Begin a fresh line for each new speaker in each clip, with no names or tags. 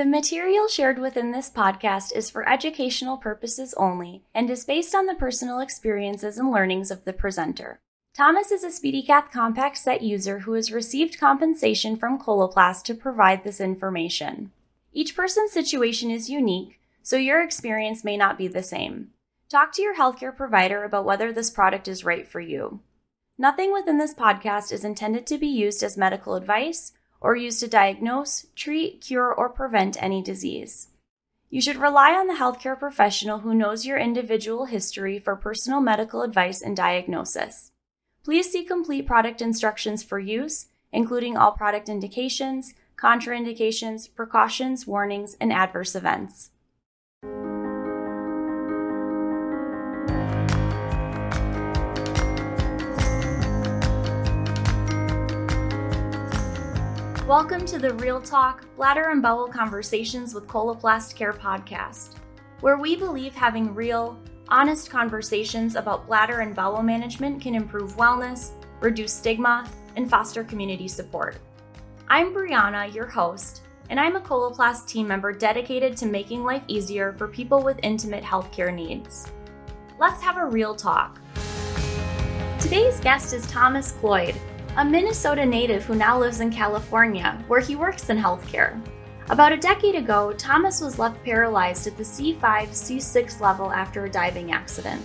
The material shared within this podcast is for educational purposes only and is based on the personal experiences and learnings of the presenter. Thomas is a SpeediCath Compact Set user who has received compensation from Coloplast to provide this information. Each person's situation is unique, so your experience may not be the same. Talk to your healthcare provider about whether this product is right for you. Nothing within this podcast is intended to be used as medical advice or used to diagnose, treat, cure, or prevent any disease. You should rely on the healthcare professional who knows your individual history for personal medical advice and diagnosis. Please see complete product instructions for use, including all product indications, contraindications, precautions, warnings, and adverse events. Welcome to the Real Talk Bladder and Bowel Conversations with Coloplast Care podcast, where we believe having real, honest conversations about bladder and bowel management can improve wellness, reduce stigma, and foster community support. I'm Brianna, your host, and I'm a Coloplast team member dedicated to making life easier for people with intimate healthcare needs. Let's have a real talk. Today's guest is Thomas Cloyd, a Minnesota native who now lives in California, where he works in healthcare. About a decade ago, Thomas was left paralyzed at the C5 C6 level after a diving accident.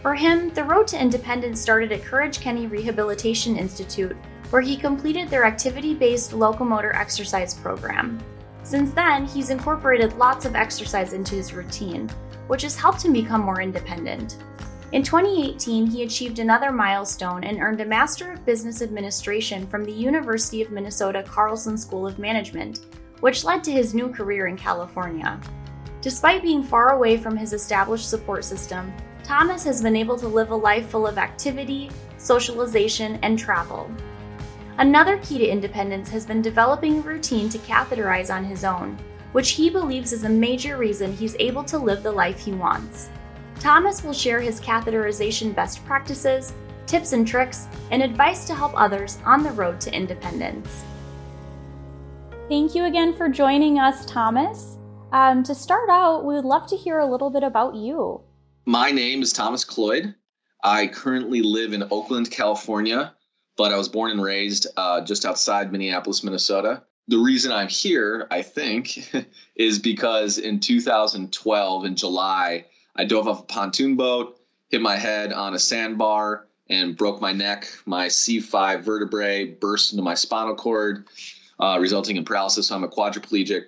For him, the road to independence started at Courage Kenny Rehabilitation Institute, where he completed their activity based locomotor exercise program. Since then, he's incorporated lots of exercise into his routine, which has helped him become more independent. In 2018, he achieved another milestone and earned a Master of Business Administration from the University of Minnesota Carlson School of Management, which led to his new career in California. Despite being far away from his established support system, Thomas has been able to live a life full of activity, socialization, and travel. Another key to independence has been developing a routine to catheterize on his own, which he believes is a major reason he's able to live the life he wants. Thomas will share his catheterization best practices, tips and tricks, and advice to help others on the road to independence. Thank you again for joining us, Thomas. Um, to start out, we would love to hear a little bit about you.
My name is Thomas Cloyd. I currently live in Oakland, California, but I was born and raised uh, just outside Minneapolis, Minnesota. The reason I'm here, I think, is because in 2012, in July, I dove off a pontoon boat, hit my head on a sandbar, and broke my neck. My C5 vertebrae burst into my spinal cord, uh, resulting in paralysis. So I'm a quadriplegic,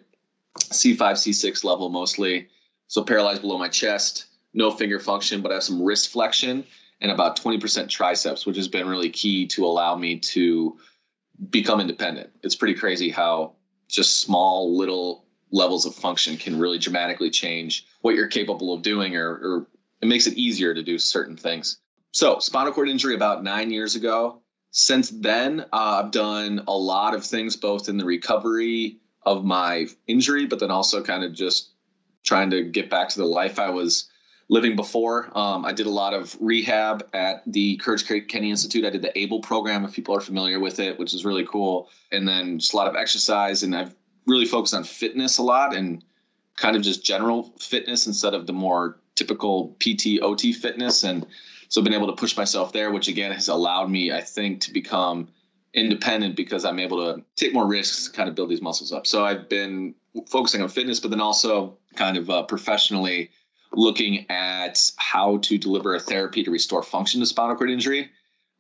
C5, C6 level mostly. So paralyzed below my chest, no finger function, but I have some wrist flexion and about 20% triceps, which has been really key to allow me to become independent. It's pretty crazy how just small little levels of function can really dramatically change what you're capable of doing or, or it makes it easier to do certain things. So, spinal cord injury about nine years ago. Since then, uh, I've done a lot of things, both in the recovery of my injury, but then also kind of just trying to get back to the life I was living before. Um, I did a lot of rehab at the Courage Kenny Institute. I did the ABLE program, if people are familiar with it, which is really cool. And then just a lot of exercise. And I've really focused on fitness a lot and kind of just general fitness instead of the more typical PT OT fitness. And so I've been able to push myself there, which again has allowed me, I think, to become independent because I'm able to take more risks, kind of build these muscles up. So I've been focusing on fitness, but then also kind of uh, professionally looking at how to deliver a therapy to restore function to spinal cord injury.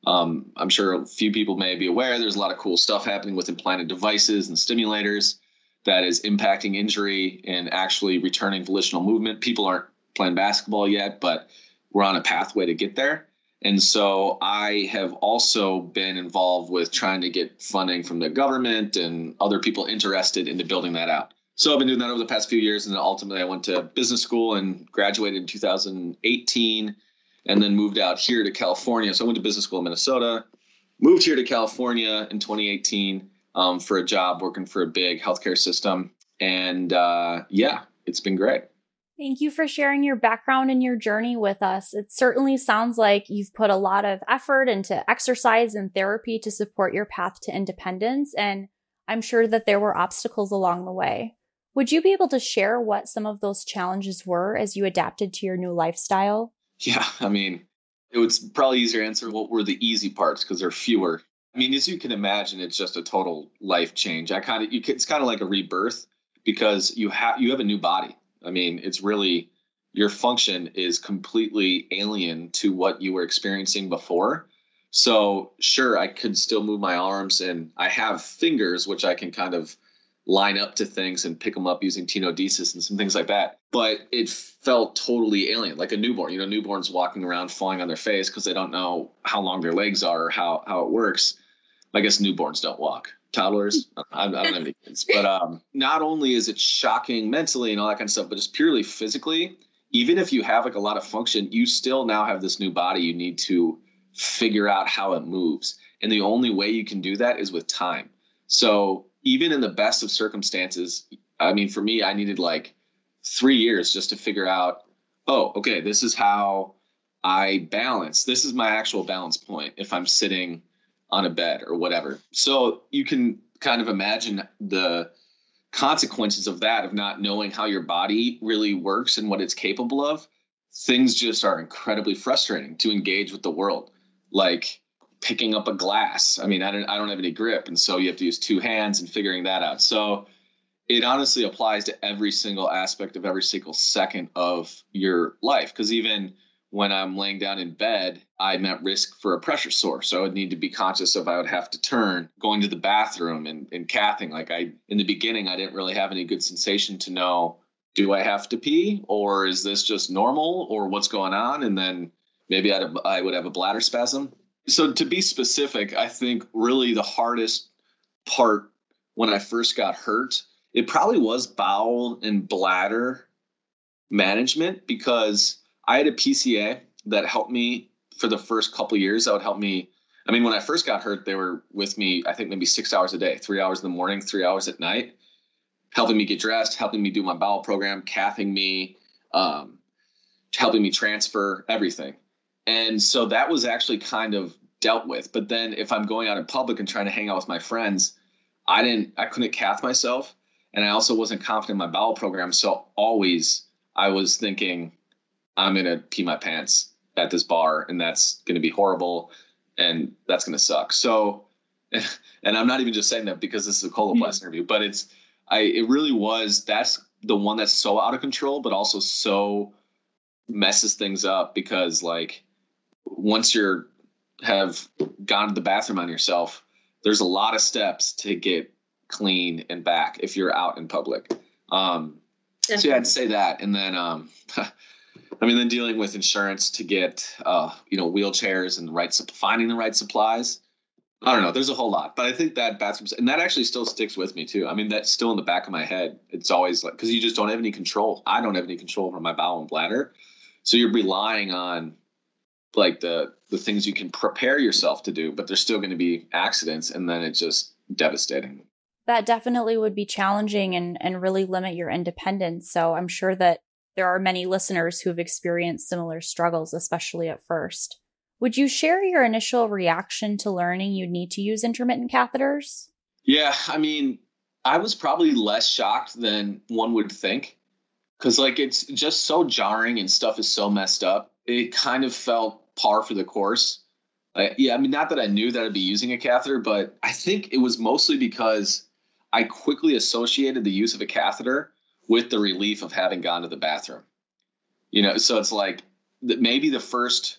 Um, I'm sure a few people may be aware there's a lot of cool stuff happening with implanted devices and stimulators that is impacting injury and actually returning volitional movement. People aren't playing basketball yet, but we're on a pathway to get there. And so I have also been involved with trying to get funding from the government and other people interested into building that out. So I've been doing that over the past few years. And then ultimately, I went to business school and graduated in 2018 and then moved out here to California. So I went to business school in Minnesota, moved here to California in 2018 um, for a job working for a big healthcare system. And uh, yeah, it's been great.
Thank you for sharing your background and your journey with us. It certainly sounds like you've put a lot of effort into exercise and therapy to support your path to independence. And I'm sure that there were obstacles along the way. Would you be able to share what some of those challenges were as you adapted to your new lifestyle?
Yeah, I mean, it would probably easier to answer what were the easy parts because they're fewer. I mean, as you can imagine, it's just a total life change. I kind of, it's kind of like a rebirth because you have you have a new body. I mean, it's really your function is completely alien to what you were experiencing before. So, sure, I could still move my arms and I have fingers, which I can kind of line up to things and pick them up using tenodesis and some things like that. But it felt totally alien, like a newborn. You know, newborns walking around falling on their face because they don't know how long their legs are or how, how it works. I guess newborns don't walk. Toddlers, I, I don't have any kids. But um, not only is it shocking mentally and all that kind of stuff, but just purely physically, even if you have like a lot of function, you still now have this new body you need to figure out how it moves. And the only way you can do that is with time. So even in the best of circumstances, I mean, for me, I needed like three years just to figure out, oh, okay, this is how I balance. This is my actual balance point if I'm sitting on a bed or whatever. So you can kind of imagine the consequences of that, of not knowing how your body really works and what it's capable of. Things just are incredibly frustrating to engage with the world. Like, picking up a glass. I mean, I don't I don't have any grip, and so you have to use two hands and figuring that out. So it honestly applies to every single aspect of every single second of your life. Because even when I'm laying down in bed, I'm at risk for a pressure sore. So I would need to be conscious of I would have to turn, going to the bathroom and, and cathing. Like I in the beginning, I didn't really have any good sensation to know do I have to pee or is this just normal or what's going on? And then maybe I'd I would have a bladder spasm. So to be specific, I think really the hardest part when I first got hurt, it probably was bowel and bladder management because I had a PCA that helped me for the first couple years. That would help me. I mean, when I first got hurt, they were with me. I think maybe six hours a day, three hours in the morning, three hours at night, helping me get dressed, helping me do my bowel program, cathing me, um, helping me transfer everything. And so that was actually kind of dealt with. But then if I'm going out in public and trying to hang out with my friends, I didn't, I couldn't cath myself. And I also wasn't confident in my bowel program. So always I was thinking, I'm going to pee my pants at this bar and that's going to be horrible and that's going to suck. So, and I'm not even just saying that because this is a coloplast mm-hmm. interview, but it's, I, it really was, that's the one that's so out of control, but also so messes things up because like once you're have gone to the bathroom on yourself, there's a lot of steps to get clean and back if you're out in public. Um, so yeah, I'd say that, and then um, I mean, then dealing with insurance to get uh, you know wheelchairs and the right finding the right supplies. I don't know. There's a whole lot, but I think that bathrooms and that actually still sticks with me too. I mean, that's still in the back of my head. It's always like because you just don't have any control. I don't have any control over my bowel and bladder, so you're relying on like the the things you can prepare yourself to do, but there's still going to be accidents, and then it's just devastating.
That definitely would be challenging and and really limit your independence. So I'm sure that there are many listeners who have experienced similar struggles, especially at first. Would you share your initial reaction to learning you'd need to use intermittent catheters?
Yeah, I mean, I was probably less shocked than one would think because, like, it's just so jarring and stuff is so messed up. It kind of felt par for the course. Yeah, I mean, not that I knew that I'd be using a catheter, but I think it was mostly because I quickly associated the use of a catheter with the relief of having gone to the bathroom. You know, so it's like maybe the first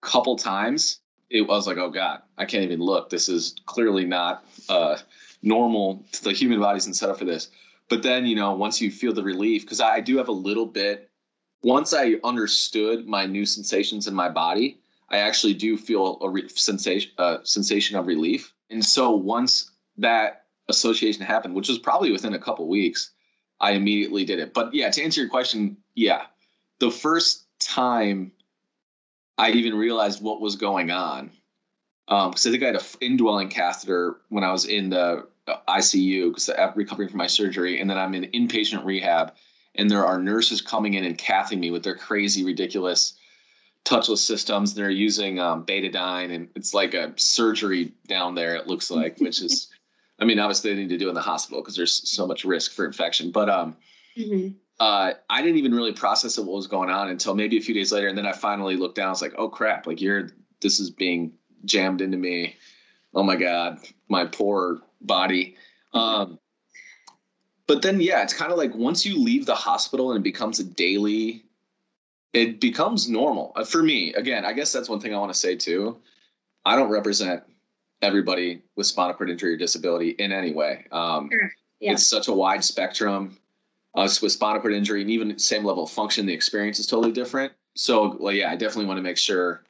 couple times it was like, oh God, I can't even look. This is clearly not uh, normal. The human body isn't set up for this. But then, you know, once you feel the relief, because I do have a little bit once I understood my new sensations in my body, I actually do feel a re- sensation, uh, sensation of relief. And so once that association happened, which was probably within a couple weeks, I immediately did it. But yeah, to answer your question, yeah, the first time I even realized what was going on, because um, I think I had an indwelling catheter when I was in the uh, ICU because I'm recovering from my surgery, and then I'm in inpatient rehab and there are nurses coming in and cathing me with their crazy, ridiculous touchless systems. They're using um, betadine, and it's like a surgery down there. It looks like, which is I mean, obviously they need to do it in the hospital because there's so much risk for infection. But um, mm-hmm. uh, I didn't even really process what was going on until maybe a few days later, and then I finally looked down. I was like, oh crap! Like you're this is being jammed into me. Oh my god, my poor body. Um, but then yeah, it's kind of like once you leave the hospital and it becomes a daily, it becomes normal uh, for me. Again, I guess that's one thing I want to say too. I don't represent everybody with spinal cord injury or disability in any way. Um, sure. yeah. It's such a wide spectrum. Us with spinal cord injury and even same level of function, the experience is totally different. So, well, yeah, I definitely want to make sure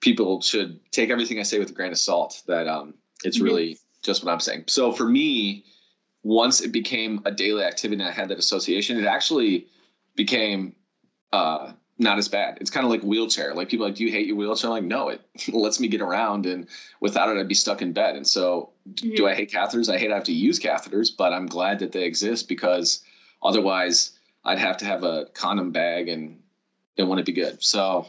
people should take everything I say with a grain of salt. That um, it's mm-hmm. really just what I'm saying. So for me, once it became a daily activity and I had that association, it actually became uh, not as bad. It's kind of like wheelchair. Like people like, do you hate your wheelchair? I'm like, no, it lets me get around, and without it, I'd be stuck in bed. And so, mm-hmm. do I hate catheters? I hate I have to use catheters, but I'm glad that they exist because otherwise, I'd have to have a condom bag, and it wouldn't be good. So,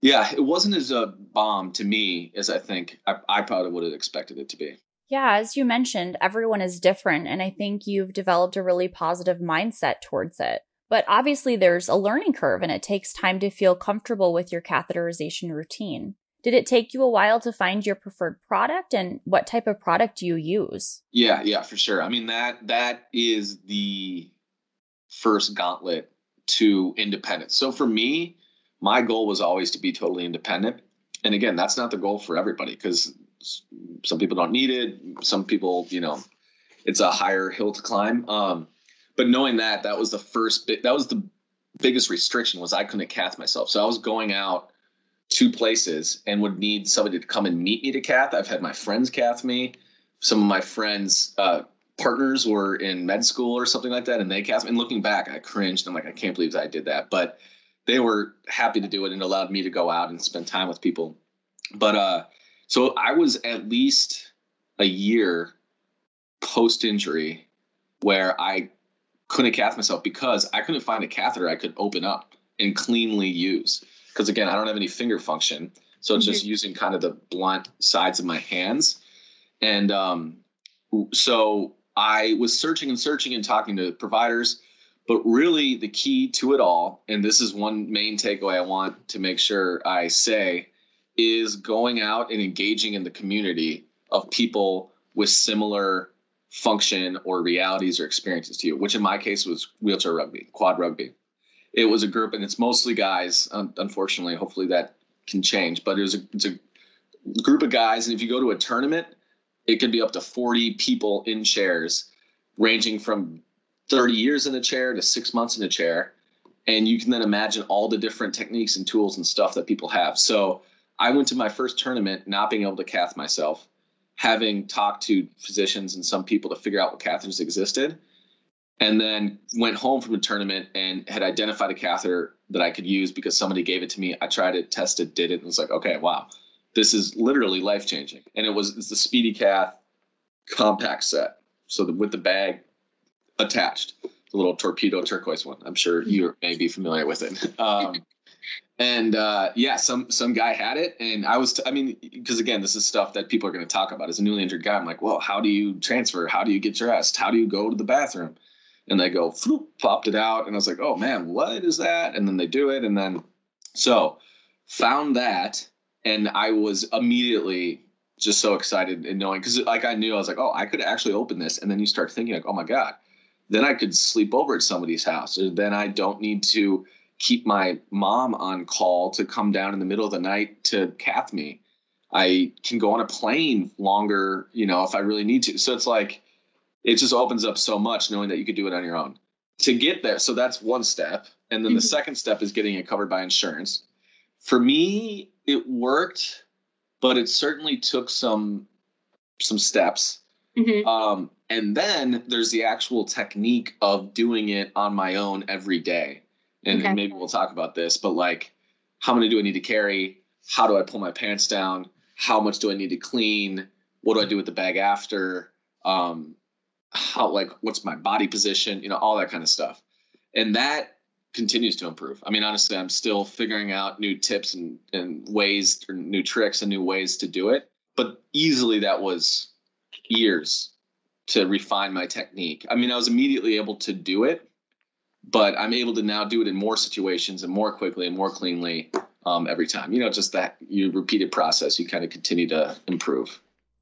yeah, it wasn't as a bomb to me as I think I, I probably would have expected it to be.
Yeah, as you mentioned, everyone is different, and I think you've developed a really positive mindset towards it. But obviously, there's a learning curve and it takes time to feel comfortable with your catheterization routine. Did it take you a while to find your preferred product and what type of product do you use?
Yeah, yeah, for sure. I mean that that is the first gauntlet to independence. So for me, my goal was always to be totally independent. And again, that's not the goal for everybody because some people don't need it. Some people, you know, it's a higher hill to climb. Um, but knowing that that was the first bit that was the biggest restriction was i couldn't cath myself. So i was going out to places and would need somebody to come and meet me to cath. I've had my friends cath me. Some of my friends uh, partners were in med school or something like that and they cath me. And looking back i cringed. I'm like i can't believe i did that. But they were happy to do it and allowed me to go out and spend time with people. But uh so i was at least a year post injury where i couldn't cath myself because I couldn't find a catheter I could open up and cleanly use. Because again, I don't have any finger function. So it's mm-hmm. just using kind of the blunt sides of my hands. And um, so I was searching and searching and talking to providers. But really, the key to it all, and this is one main takeaway I want to make sure I say, is going out and engaging in the community of people with similar function or realities or experiences to you, which in my case was wheelchair rugby, quad rugby. It was a group, and it's mostly guys. unfortunately, hopefully that can change, but it was a, it's a group of guys. And if you go to a tournament, it could be up to 40 people in chairs, ranging from 30 years in a chair to six months in a chair. And you can then imagine all the different techniques and tools and stuff that people have. So I went to my first tournament not being able to cath myself having talked to physicians and some people to figure out what catheters existed and then went home from the tournament and had identified a catheter that I could use because somebody gave it to me. I tried it, tested, did it, and was like, okay, wow, this is literally life changing. And it was it's the SpeediCath compact set, so the, with the bag attached, the little torpedo turquoise one. I'm sure you may be familiar with it. Um, and uh, yeah, some some guy had it, and I was, t- I mean, because again, this is stuff that people are going to talk about. As a newly injured guy, I'm like, well, how do you transfer? How do you get dressed? How do you go to the bathroom? And they go, Floop, popped it out, and I was like, oh man, what is that? And then they do it, and then so found that, and I was immediately just so excited and knowing because like I knew I was like, oh, I could actually open this, and then you start thinking like, oh my god, then I could sleep over at somebody's house, or then I don't need to keep my mom on call to come down in the middle of the night to cath me. I can go on a plane longer, you know, if I really need to. So it's like it just opens up so much knowing that you could do it on your own. To get there, so that's one step. And then mm-hmm. the second step is getting it covered by insurance. For me, it worked, but it certainly took some some steps. Mm-hmm. Um, and then there's the actual technique of doing it on my own every day and, okay. maybe we'll talk about this, but like, how many do I need to carry? How do I pull my pants down? How much do I need to clean? What do I do with the bag after? Um, how like what's my body position? You know, all that kind of stuff, and that continues to improve. I mean, honestly, I'm still figuring out new tips and, and ways or new tricks and new ways to do it. But easily that was years to refine my technique. I mean, I was immediately able to do it, but I'm able to now do it in more situations and more quickly and more cleanly um, every time. You know, just that you repeated process, you kind of continue to improve.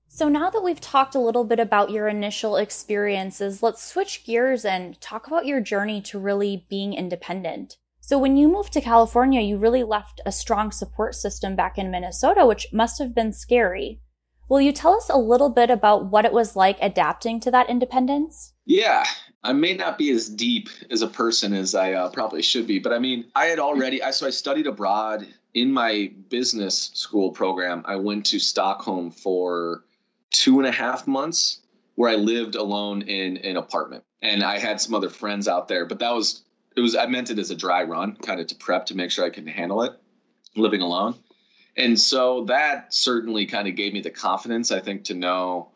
So now that we've talked a little bit about your initial experiences, let's switch gears and talk about your journey to really being independent. So when you moved to California, you really left a strong support system back in Minnesota, which must have been scary. Will you tell us a little bit about what it was like adapting to that independence?
Yeah, I may not be as deep as a person as I uh, probably should be, but I mean, I had already, I, so I studied abroad in my business school program. I went to Stockholm for two and a half months where I lived alone in an apartment. And I had some other friends out there, but that was, it was, I meant it as a dry run, kind of to prep to make sure I can handle it living alone. And so that certainly kind of gave me the confidence, I think, to know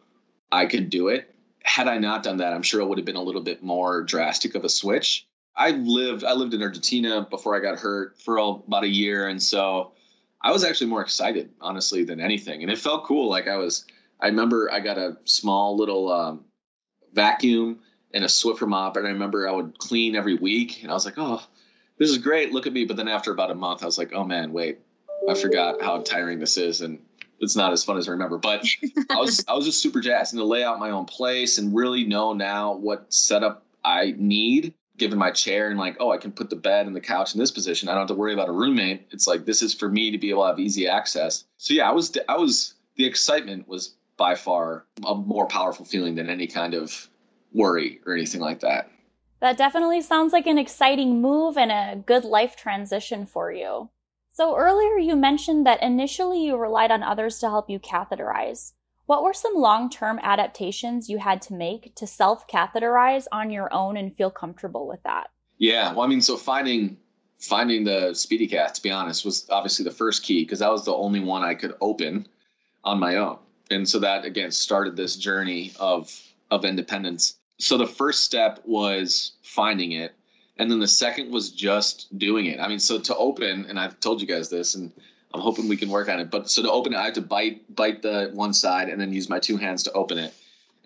I could do it. Had I not done that, I'm sure it would have been a little bit more drastic of a switch. I lived I lived in Argentina before I got hurt for about a year, and so I was actually more excited, honestly, than anything. And it felt cool. Like I was I remember I got a small little um, vacuum and a Swiffer mop, and I remember I would clean every week, and I was like, oh, this is great. Look at me. But then after about a month, I was like, oh man, wait, I forgot how tiring this is, and it's not as fun as I remember. But I was I was just super jazzed and to lay out my own place and really know now what setup I need given my chair and like oh I can put the bed and the couch in this position. I don't have to worry about a roommate. It's like this is for me to be able to have easy access. So yeah, I was I was the excitement was by far a more powerful feeling than any kind of worry or anything like that.
That definitely sounds like an exciting move and a good life transition for you. So earlier you mentioned that initially you relied on others to help you catheterize. What were some long term adaptations you had to make to self catheterize on your own and feel comfortable with that?
Yeah, well, I mean, so finding finding the SpeediCath to be honest, was obviously the first key because that was the only one I could open on my own and so that again started this journey of of independence so the first step was finding it and then the second was just doing it i mean so to open and i've told you guys this and i'm hoping we can work on it but so to open it i have to bite bite the one side and then use my two hands to open it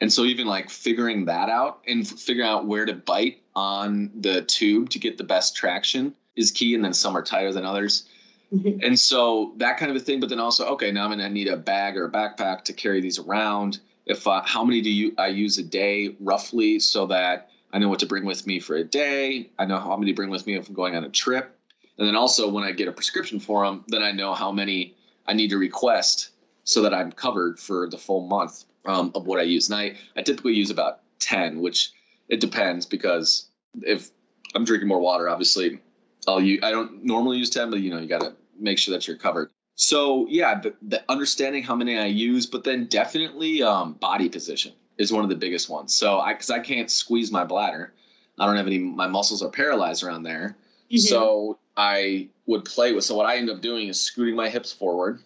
and so even like figuring that out and figuring out where to bite on the tube to get the best traction is key and then some are tighter than others Mm-hmm. And so that kind of a thing. But then also, okay, now I'm going to need a bag or a backpack to carry these around. If uh, how many do you I use a day roughly, so that I know what to bring with me for a day. I know how many to bring with me if I'm going on a trip. And then also when I get a prescription for them, then I know how many I need to request so that I'm covered for the full month um, of what I use. And I, I typically use about 10, which it depends because if I'm drinking more water, obviously I'll use, I don't normally use 10, but you know, you got to make sure that you're covered. So yeah, the, the, understanding how many I use, but then definitely um, body position is one of the biggest ones. So I, cause I can't squeeze my bladder. I don't have any, my muscles are paralyzed around there. Mm-hmm. So I would play with, so what I end up doing is scooting my hips forward,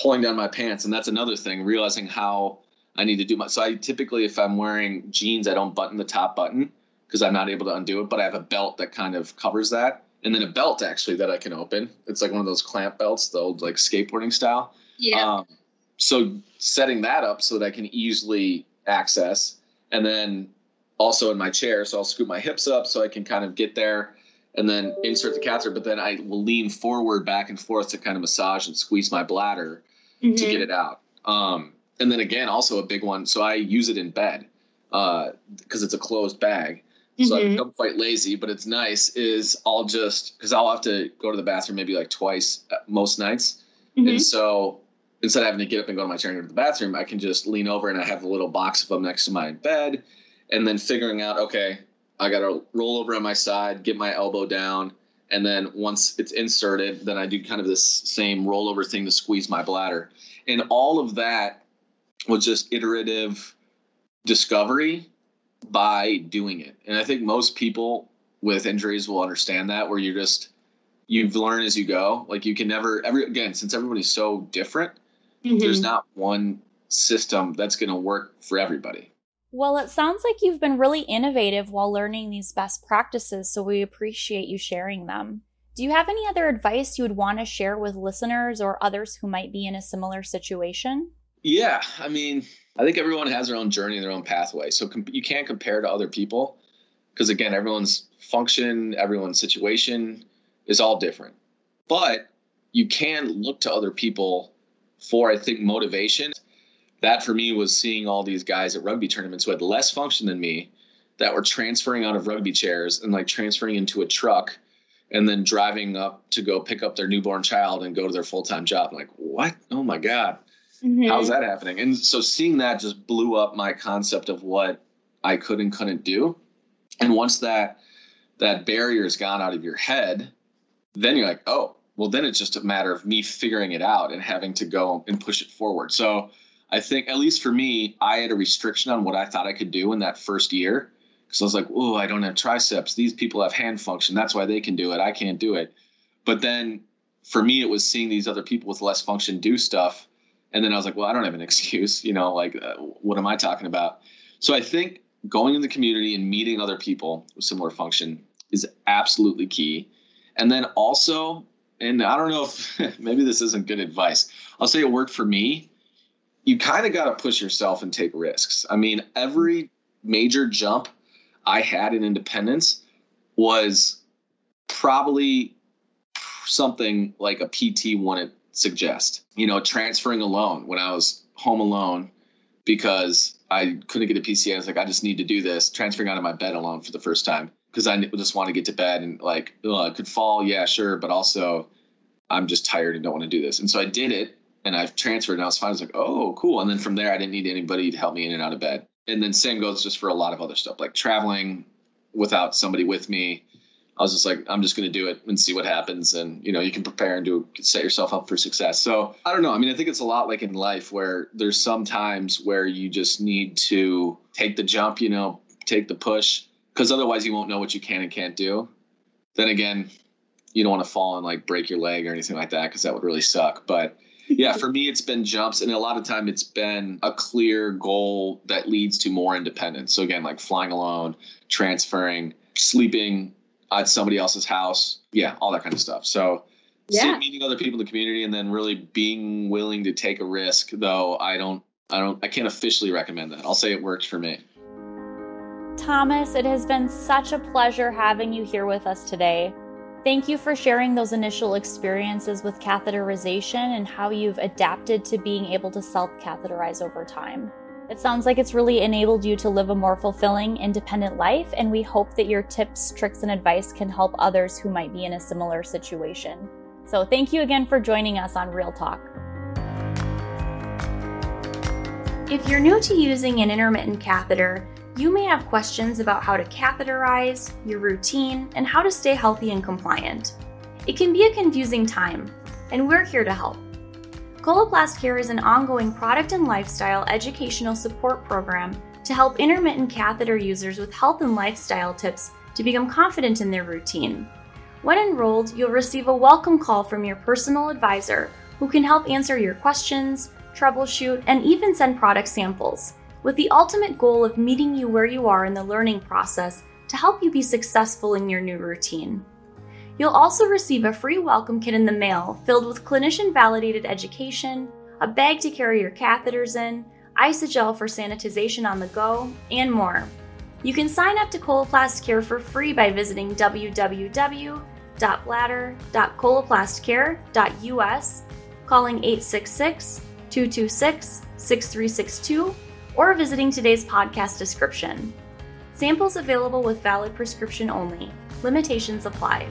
pulling down my pants. And that's another thing, realizing how I need to do my, so I typically, if I'm wearing jeans, I don't button the top button because I'm not able to undo it, but I have a belt that kind of covers that and then a belt actually that I can open. It's like one of those clamp belts, the old like skateboarding style.
Yeah. Um,
so setting that up so that I can easily access, and then also in my chair, so I'll scoop my hips up so I can kind of get there, and then insert the catheter. But then I will lean forward, back and forth to kind of massage and squeeze my bladder mm-hmm. to get it out. Um, and then again, also a big one. So I use it in bed uh because uh, it's a closed bag so mm-hmm. I've become quite lazy, but it's nice. Is I'll just because I'll have to go to the bathroom maybe like twice uh, most nights, mm-hmm. and so instead of having to get up and go to my chair and go to the bathroom, I can just lean over and I have a little box of them next to my bed, and then figuring out okay, I got to roll over on my side, get my elbow down, and then once it's inserted, then I do kind of this same rollover thing to squeeze my bladder, and all of that was just iterative discovery by doing it. And I think most people with injuries will understand that where you're just you've learned as you go. Like you can never every again, since everybody's so different, mm-hmm. there's not one system that's gonna work for everybody.
Well, it sounds like you've been really innovative while learning these best practices, so we appreciate you sharing them. Do you have any other advice you would want to share with listeners or others who might be in a similar situation?
Yeah, I mean, I think everyone has their own journey, and their own pathway. So com- you can't compare to other people because again, everyone's function, everyone's situation is all different. But you can look to other people for, I think, motivation. That for me was seeing all these guys at rugby tournaments who had less function than me that were transferring out of rugby chairs and like transferring into a truck and then driving up to go pick up their newborn child and go to their full-time job. I'm like, what? Oh my God. Mm-hmm. How's that happening? And so seeing that just blew up my concept of what I could and couldn't do. And once that that barrier is gone out of your head, then you're like, oh, well, then it's just a matter of me figuring it out and having to go and push it forward. So I think, at least for me, I had a restriction on what I thought I could do in that first year. Because I was like, oh, I don't have triceps. These people have hand function. That's why they can do it. I can't do it. But then for me, it was seeing these other people with less function do stuff. And then I was like, well, I don't have an excuse. You know, like, uh, what am I talking about? So I think going in the community and meeting other people with similar function is absolutely key. And then also, and I don't know if maybe this isn't good advice. I'll say it worked for me. You kind of got to push yourself and take risks. I mean, every major jump I had in independence was probably something like a PT wouldn't suggest. You know, transferring alone when I was home alone because I couldn't get a PCA. I was like, I just need to do this. Transferring out of my bed alone for the first time because I just want to get to bed and like, I could fall, yeah, sure, but also I'm just tired and don't want to do this. And so I did it and I've transferred and I was fine. I was like, oh, cool. And then from there, I didn't need anybody to help me in and out of bed. And then same goes just for a lot of other stuff like traveling without somebody with me. I was just like, I'm just going to do it and see what happens. And, you know, you can prepare and do set yourself up for success. So I don't know. I mean, I think it's a lot like in life where there's some times where you just need to take the jump, you know, take the push, because otherwise you won't know what you can and can't do. Then again, you don't want to fall and like break your leg or anything like that because that would really suck. But yeah, for me, it's been jumps, and a lot of time it's been a clear goal that leads to more independence. So again, like flying alone, transferring, sleeping at somebody else's house. Yeah, all that kind of stuff. So yeah. meeting other people in the community and then really being willing to take a risk, though I don't I don't I can't officially recommend that. I'll say it works for me.
Thomas, it has been such a pleasure having you here with us today. Thank you for sharing those initial experiences with catheterization and how you've adapted to being able to self catheterize over time. It sounds like it's really enabled you to live a more fulfilling, independent life, and we hope that your tips, tricks, and advice can help others who might be in a similar situation. So, thank you again for joining us on Real Talk. If you're new to using an intermittent catheter, you may have questions about how to catheterize, your routine, and how to stay healthy and compliant. It can be a confusing time, and we're here to help. Coloplast Care is an ongoing product and lifestyle educational support program to help intermittent catheter users with health and lifestyle tips to become confident in their routine. When enrolled, you'll receive a welcome call from your personal advisor who can help answer your questions, troubleshoot, and even send product samples, with the ultimate goal of meeting you where you are in the learning process to help you be successful in your new routine. You'll also receive a free welcome kit in the mail filled with clinician validated education, a bag to carry your catheters in, Isagel for sanitization on the go, and more. You can sign up to Coloplast Care for free by visiting www.bladder.coloplastcare.us, calling 866 226 6362, or visiting today's podcast description. Samples available with valid prescription only. Limitations apply.